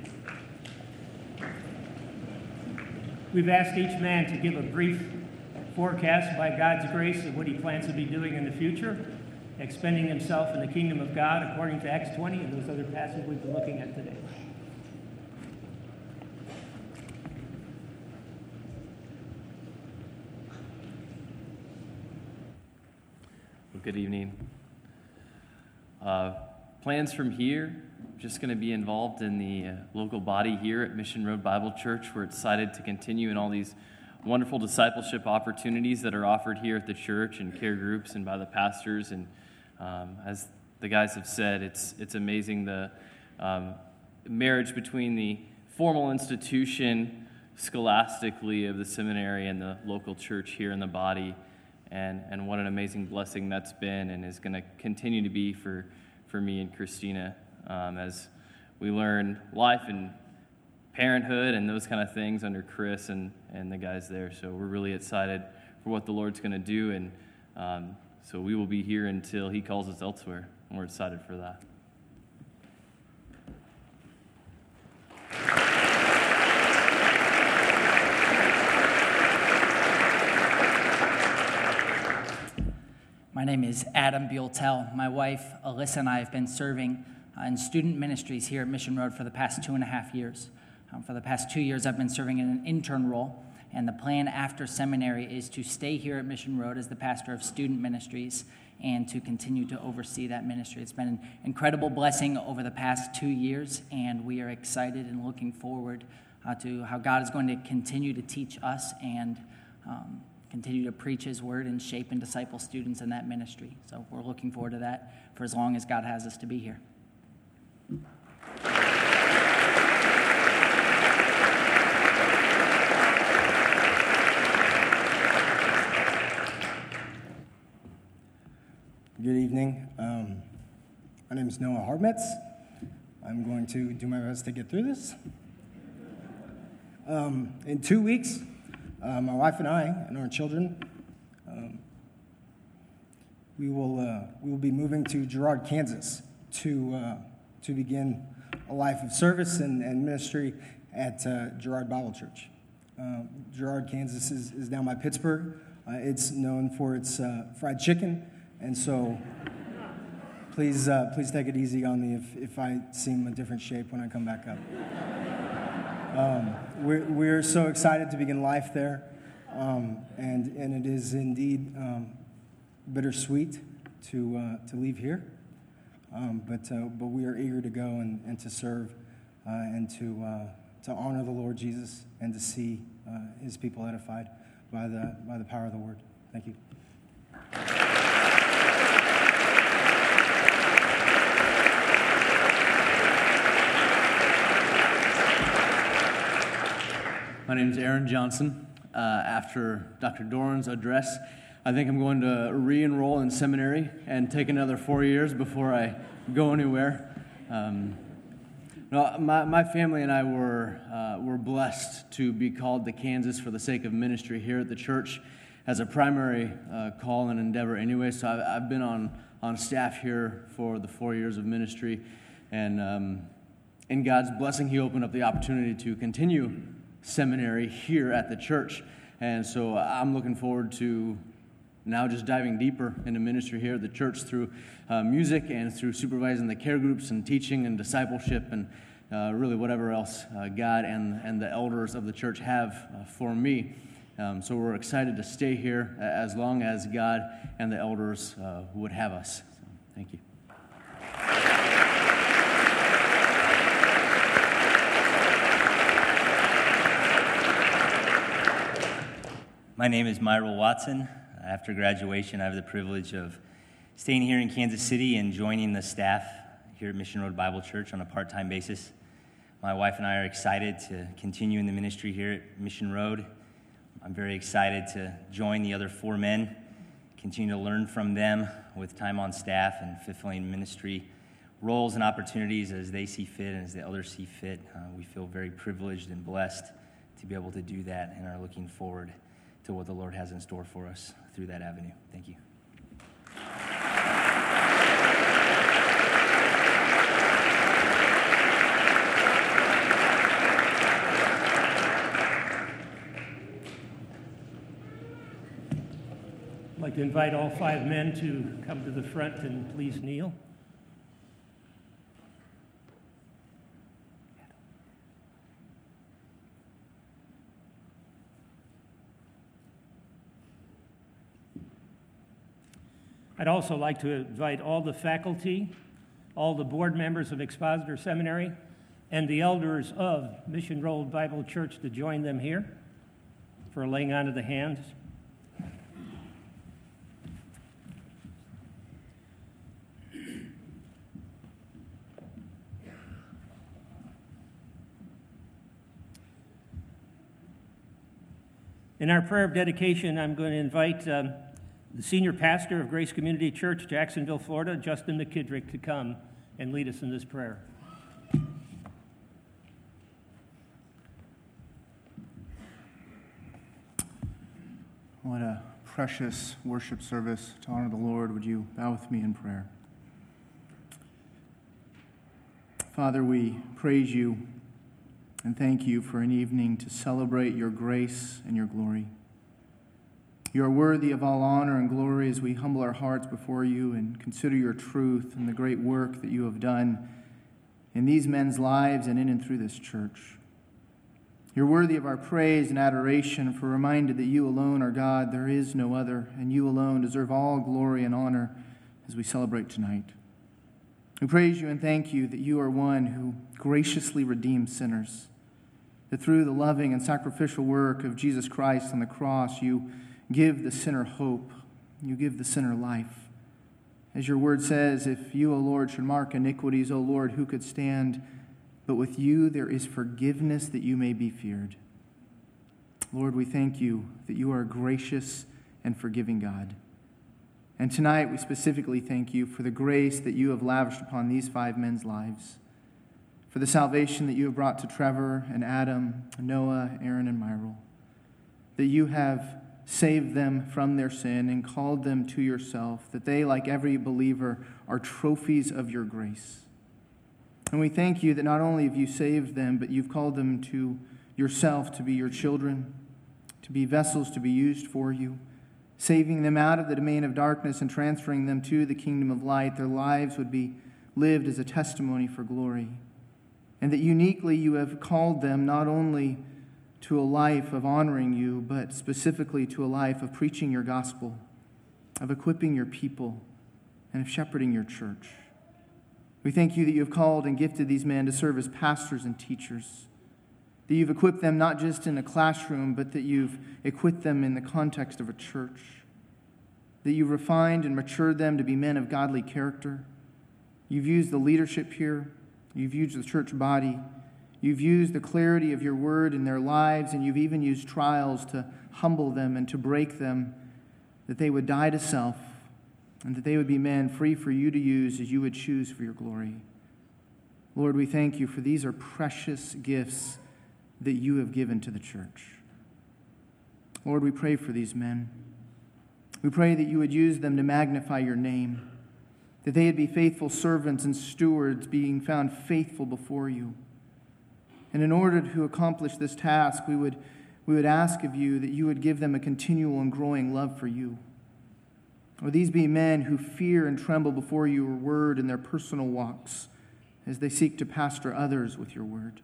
We've asked each man to give a brief forecast by God's grace of what he plans to be doing in the future, expending himself in the kingdom of God according to Acts 20 and those other passages we've been looking at today. Good evening. Uh, plans from here, just going to be involved in the uh, local body here at Mission Road Bible Church. We're excited to continue in all these wonderful discipleship opportunities that are offered here at the church and care groups and by the pastors. And um, as the guys have said, it's, it's amazing the um, marriage between the formal institution scholastically of the seminary and the local church here in the body and, and what an amazing blessing that's been and is going to continue to be for, for me and Christina um, as we learn life and parenthood and those kind of things under Chris and, and the guys there. So we're really excited for what the Lord's going to do. And um, so we will be here until He calls us elsewhere. And we're excited for that. My name is Adam Bueltel. My wife, Alyssa, and I have been serving uh, in student ministries here at Mission Road for the past two and a half years. Um, for the past two years, I've been serving in an intern role, and the plan after seminary is to stay here at Mission Road as the pastor of student ministries and to continue to oversee that ministry. It's been an incredible blessing over the past two years, and we are excited and looking forward uh, to how God is going to continue to teach us and um, continue to preach his word and shape and disciple students in that ministry. So we're looking forward to that for as long as God has us to be here. Good evening. Um, my name is Noah Harbmetz. I'm going to do my best to get through this. Um, in two weeks, uh, my wife and I and our children, um, we will uh, we will be moving to Girard, Kansas, to uh, to begin a life of service and, and ministry at uh, Girard Bible Church. Uh, Girard, Kansas is, is down by Pittsburg. Uh, it's known for its uh, fried chicken, and so please please take it easy on me if, if I seem a different shape when I come back up. Um, we're, we're so excited to begin life there, um, and, and it is indeed um, bittersweet to, uh, to leave here. Um, but, uh, but we are eager to go and, and to serve uh, and to, uh, to honor the Lord Jesus and to see uh, his people edified by the, by the power of the word. Thank you. My name is Aaron Johnson. Uh, after Dr. Doran's address, I think I'm going to re enroll in seminary and take another four years before I go anywhere. Um, no, my, my family and I were, uh, were blessed to be called to Kansas for the sake of ministry here at the church as a primary uh, call and endeavor, anyway. So I've, I've, been on, on staff here for the four years of ministry. And um, in God's blessing, He opened up the opportunity to continue seminary here at the church. And so I'm looking forward to now just diving deeper into ministry here at the church through uh, music and through supervising the care groups and teaching and discipleship and uh, really whatever else uh, God and, and the elders of the church have uh, for me. Um, so we're excited to stay here as long as God and the elders uh, would have us. So, thank you. My name is Myral Watson. After graduation, I have the privilege of staying here in Kansas City and joining the staff here at Mission Road Bible Church on a part time basis. My wife and I are excited to continue in the ministry here at Mission Road. I'm very excited to join the other four men, continue to learn from them with time on staff and fulfilling ministry roles and opportunities as they see fit and as the others see fit. Uh, we feel very privileged and blessed to be able to do that and are looking forward to what the Lord has in store for us through that avenue. Thank you. I'd like to invite all five men to come to the front and please kneel. I'd also like to invite all the faculty, all the board members of Expositor Seminary, and the elders of Mission Road Bible Church to join them here for laying on of the hands. In our prayer of dedication, I'm going to invite um, the senior pastor of Grace Community Church, Jacksonville, Florida, Justin McKidrick, to come and lead us in this prayer. What a precious worship service to honor the Lord. Would you bow with me in prayer? Father, we praise you and thank you for an evening to celebrate your grace and your glory. You are worthy of all honor and glory as we humble our hearts before you and consider your truth and the great work that you have done in these men's lives and in and through this church. You're worthy of our praise and adoration, for reminded that you alone are God, there is no other, and you alone deserve all glory and honor as we celebrate tonight. We praise you and thank you that you are one who graciously redeems sinners, that through the loving and sacrificial work of Jesus Christ on the cross, you give the sinner hope. You give the sinner life. As your word says, if you, O Lord, should mark iniquities, O Lord, who could stand? But with you there is forgiveness that you may be feared. Lord, we thank you that you are a gracious and forgiving God. And tonight we specifically thank you for the grace that you have lavished upon these five men's lives, for the salvation that you have brought to Trevor and Adam, Noah, Aaron, and Myral, that you have saved them from their sin and called them to yourself, that they, like every believer, are trophies of your grace. And we thank you that not only have you saved them, but you've called them to yourself to be your children, to be vessels to be used for you, saving them out of the domain of darkness and transferring them to the kingdom of light. Their lives would be lived as a testimony for glory. And that uniquely you have called them not only to a life of honoring you, but specifically to a life of preaching your gospel, of equipping your people, and of shepherding your church. We thank you that you have called and gifted these men to serve as pastors and teachers, that you've equipped them not just in a classroom, but that you've equipped them in the context of a church, that you've refined and matured them to be men of godly character. You've used the leadership here, you've used the church body You've used the clarity of your word in their lives, and you've even used trials to humble them and to break them, that they would die to self, and that they would be men free for you to use as you would choose for your glory. Lord, we thank you for these are precious gifts that you have given to the church. Lord, we pray for these men. We pray that you would use them to magnify your name, that they would be faithful servants and stewards, being found faithful before you. And in order to accomplish this task, we would, we would ask of you that you would give them a continual and growing love for you. Or these be men who fear and tremble before your word in their personal walks as they seek to pastor others with your word.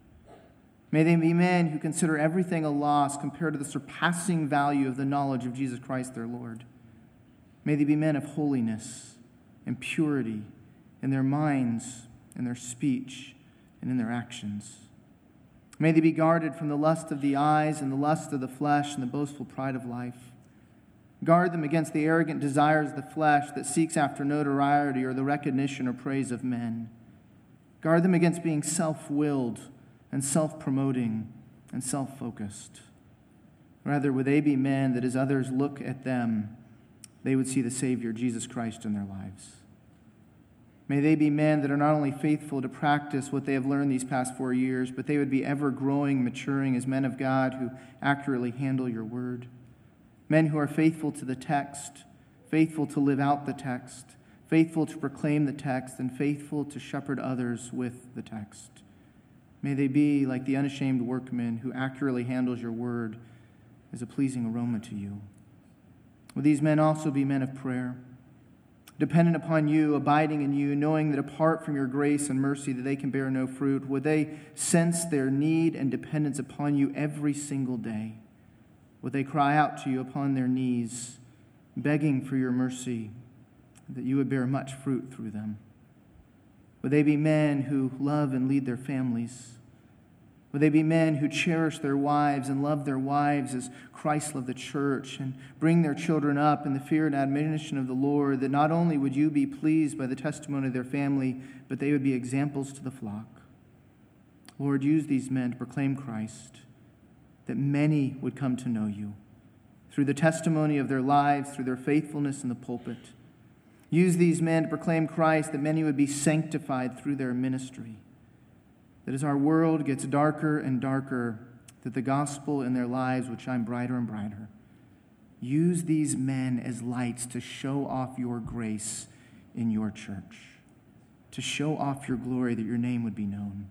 May they be men who consider everything a loss compared to the surpassing value of the knowledge of Jesus Christ their Lord. May they be men of holiness and purity in their minds, in their speech, and in their actions. May they be guarded from the lust of the eyes and the lust of the flesh and the boastful pride of life. Guard them against the arrogant desires of the flesh that seeks after notoriety or the recognition or praise of men. Guard them against being self willed and self promoting and self focused. Rather, would they be men that as others look at them, they would see the Savior, Jesus Christ, in their lives? May they be men that are not only faithful to practice what they have learned these past four years, but they would be ever growing, maturing as men of God who accurately handle your word. Men who are faithful to the text, faithful to live out the text, faithful to proclaim the text, and faithful to shepherd others with the text. May they be like the unashamed workman who accurately handles your word as a pleasing aroma to you. Will these men also be men of prayer? Dependent upon you, abiding in you, knowing that apart from your grace and mercy that they can bear no fruit? Would they sense their need and dependence upon you every single day? Would they cry out to you upon their knees, begging for your mercy, that you would bear much fruit through them? Would they be men who love and lead their families? Would they be men who cherish their wives and love their wives as Christ loved the church and bring their children up in the fear and admonition of the Lord, that not only would you be pleased by the testimony of their family, but they would be examples to the flock? Lord, use these men to proclaim Christ, that many would come to know you through the testimony of their lives, through their faithfulness in the pulpit. Use these men to proclaim Christ, that many would be sanctified through their ministry that as our world gets darker and darker, that the gospel in their lives would shine brighter and brighter. Use these men as lights to show off your grace in your church, to show off your glory that your name would be known.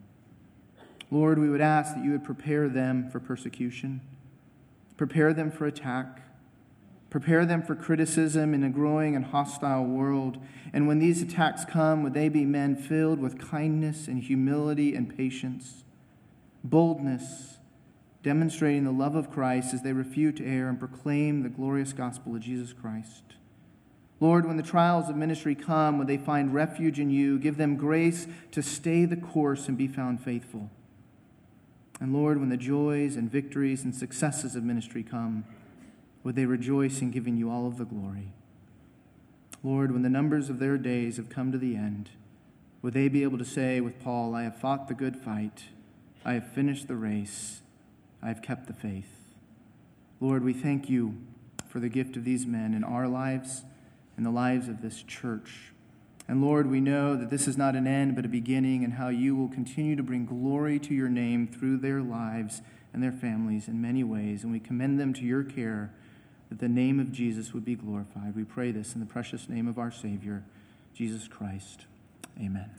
Lord, we would ask that you would prepare them for persecution, prepare them for attack, Prepare them for criticism in a growing and hostile world. And when these attacks come, would they be men filled with kindness and humility and patience, boldness, demonstrating the love of Christ as they refute error and proclaim the glorious gospel of Jesus Christ. Lord, when the trials of ministry come, when they find refuge in you, give them grace to stay the course and be found faithful. And Lord, when the joys and victories and successes of ministry come, would they rejoice in giving you all of the glory? Lord, when the numbers of their days have come to the end, would they be able to say with Paul, I have fought the good fight, I have finished the race, I have kept the faith? Lord, we thank you for the gift of these men in our lives and the lives of this church. And Lord, we know that this is not an end, but a beginning, and how you will continue to bring glory to your name through their lives and their families in many ways. And we commend them to your care that the name of Jesus would be glorified. We pray this in the precious name of our Savior, Jesus Christ. Amen.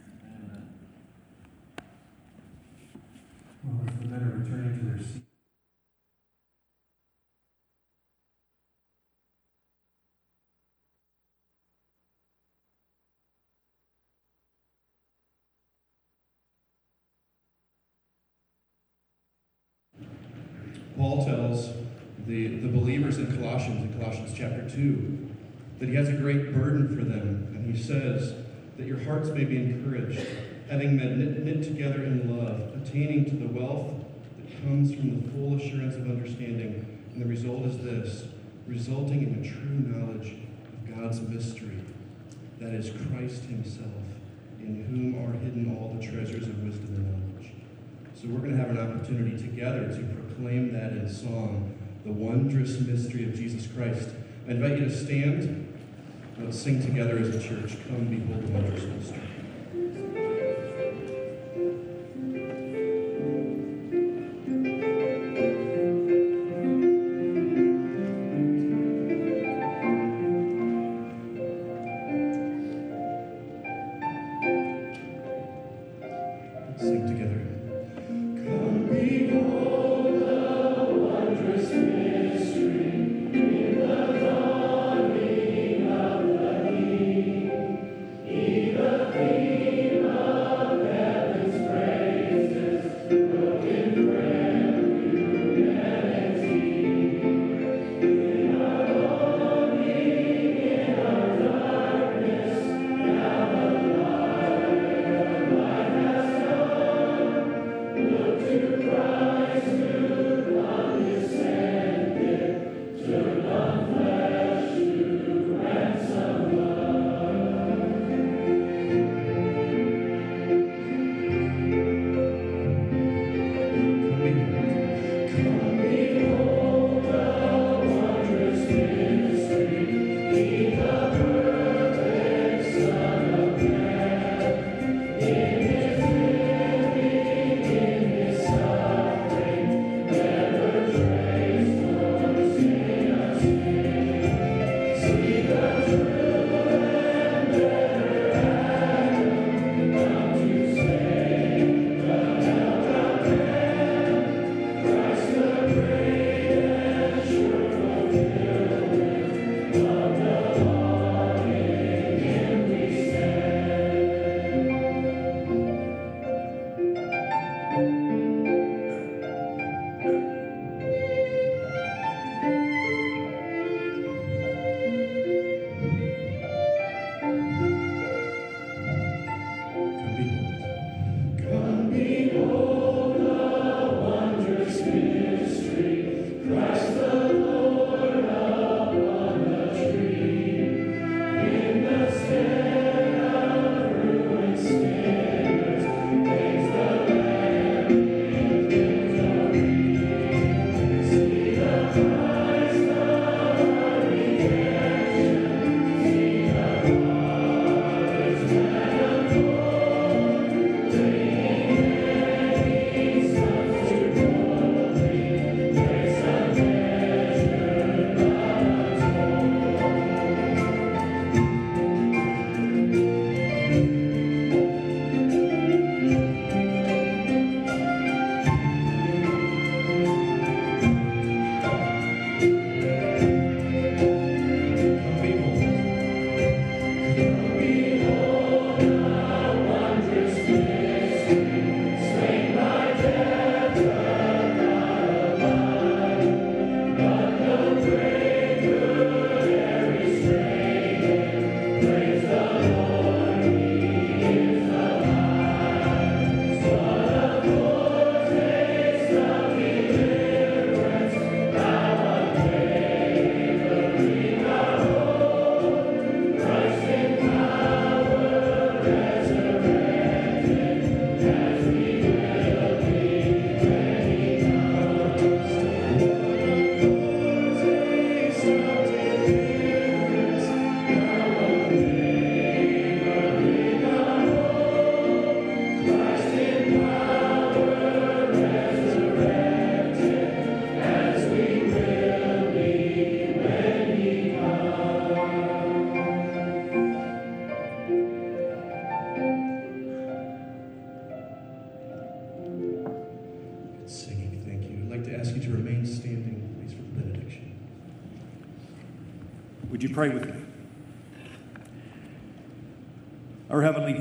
Well, as the men returning to their seats. Paul tells the, the believers in Colossians, in Colossians chapter 2, that he has a great burden for them. And he says, that your hearts may be encouraged, having been knit, knit together in love, attaining to the wealth that comes from the full assurance of understanding. And the result is this resulting in a true knowledge of God's mystery, that is Christ Himself, in whom are hidden all the treasures of wisdom and knowledge. So we're going to have an opportunity together to proclaim that in song the wondrous mystery of Jesus Christ. I invite you to stand. Let's sing together as a church. Come behold the wondrous mystery.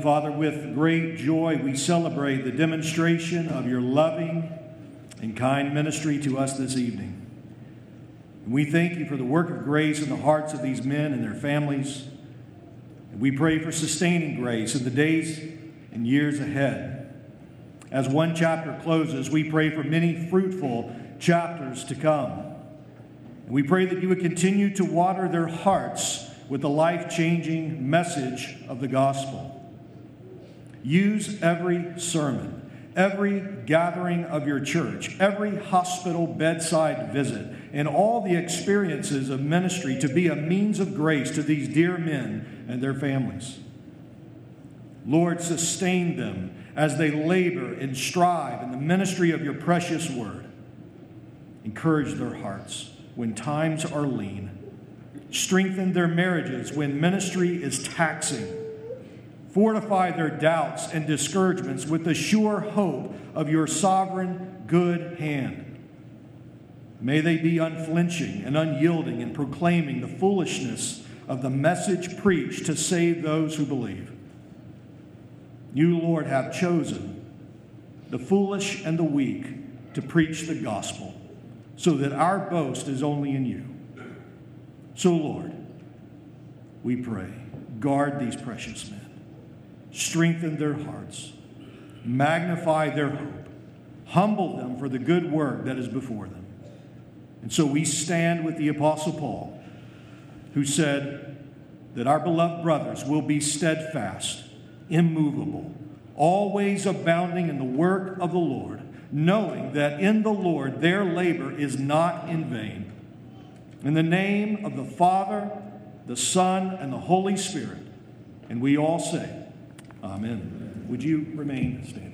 Father, with great joy we celebrate the demonstration of your loving and kind ministry to us this evening. And we thank you for the work of grace in the hearts of these men and their families. And we pray for sustaining grace in the days and years ahead. As one chapter closes, we pray for many fruitful chapters to come. And we pray that you would continue to water their hearts with the life changing message of the gospel. Use every sermon, every gathering of your church, every hospital bedside visit, and all the experiences of ministry to be a means of grace to these dear men and their families. Lord, sustain them as they labor and strive in the ministry of your precious word. Encourage their hearts when times are lean. Strengthen their marriages when ministry is taxing Fortify their doubts and discouragements with the sure hope of your sovereign good hand. May they be unflinching and unyielding in proclaiming the foolishness of the message preached to save those who believe. You, Lord, have chosen the foolish and the weak to preach the gospel, so that our boast is only in you. So, Lord, we pray, guard these precious men, strengthen their hearts, magnify their hope, humble them for the good work that is before them. And so we stand with the Apostle Paul, who said that our beloved brothers will be steadfast immovable, always abounding in the work of the Lord, knowing that in the Lord their labor is not in vain. In the name of the Father, the Son, and the Holy Spirit, and we all say, Amen. Would you remain standing?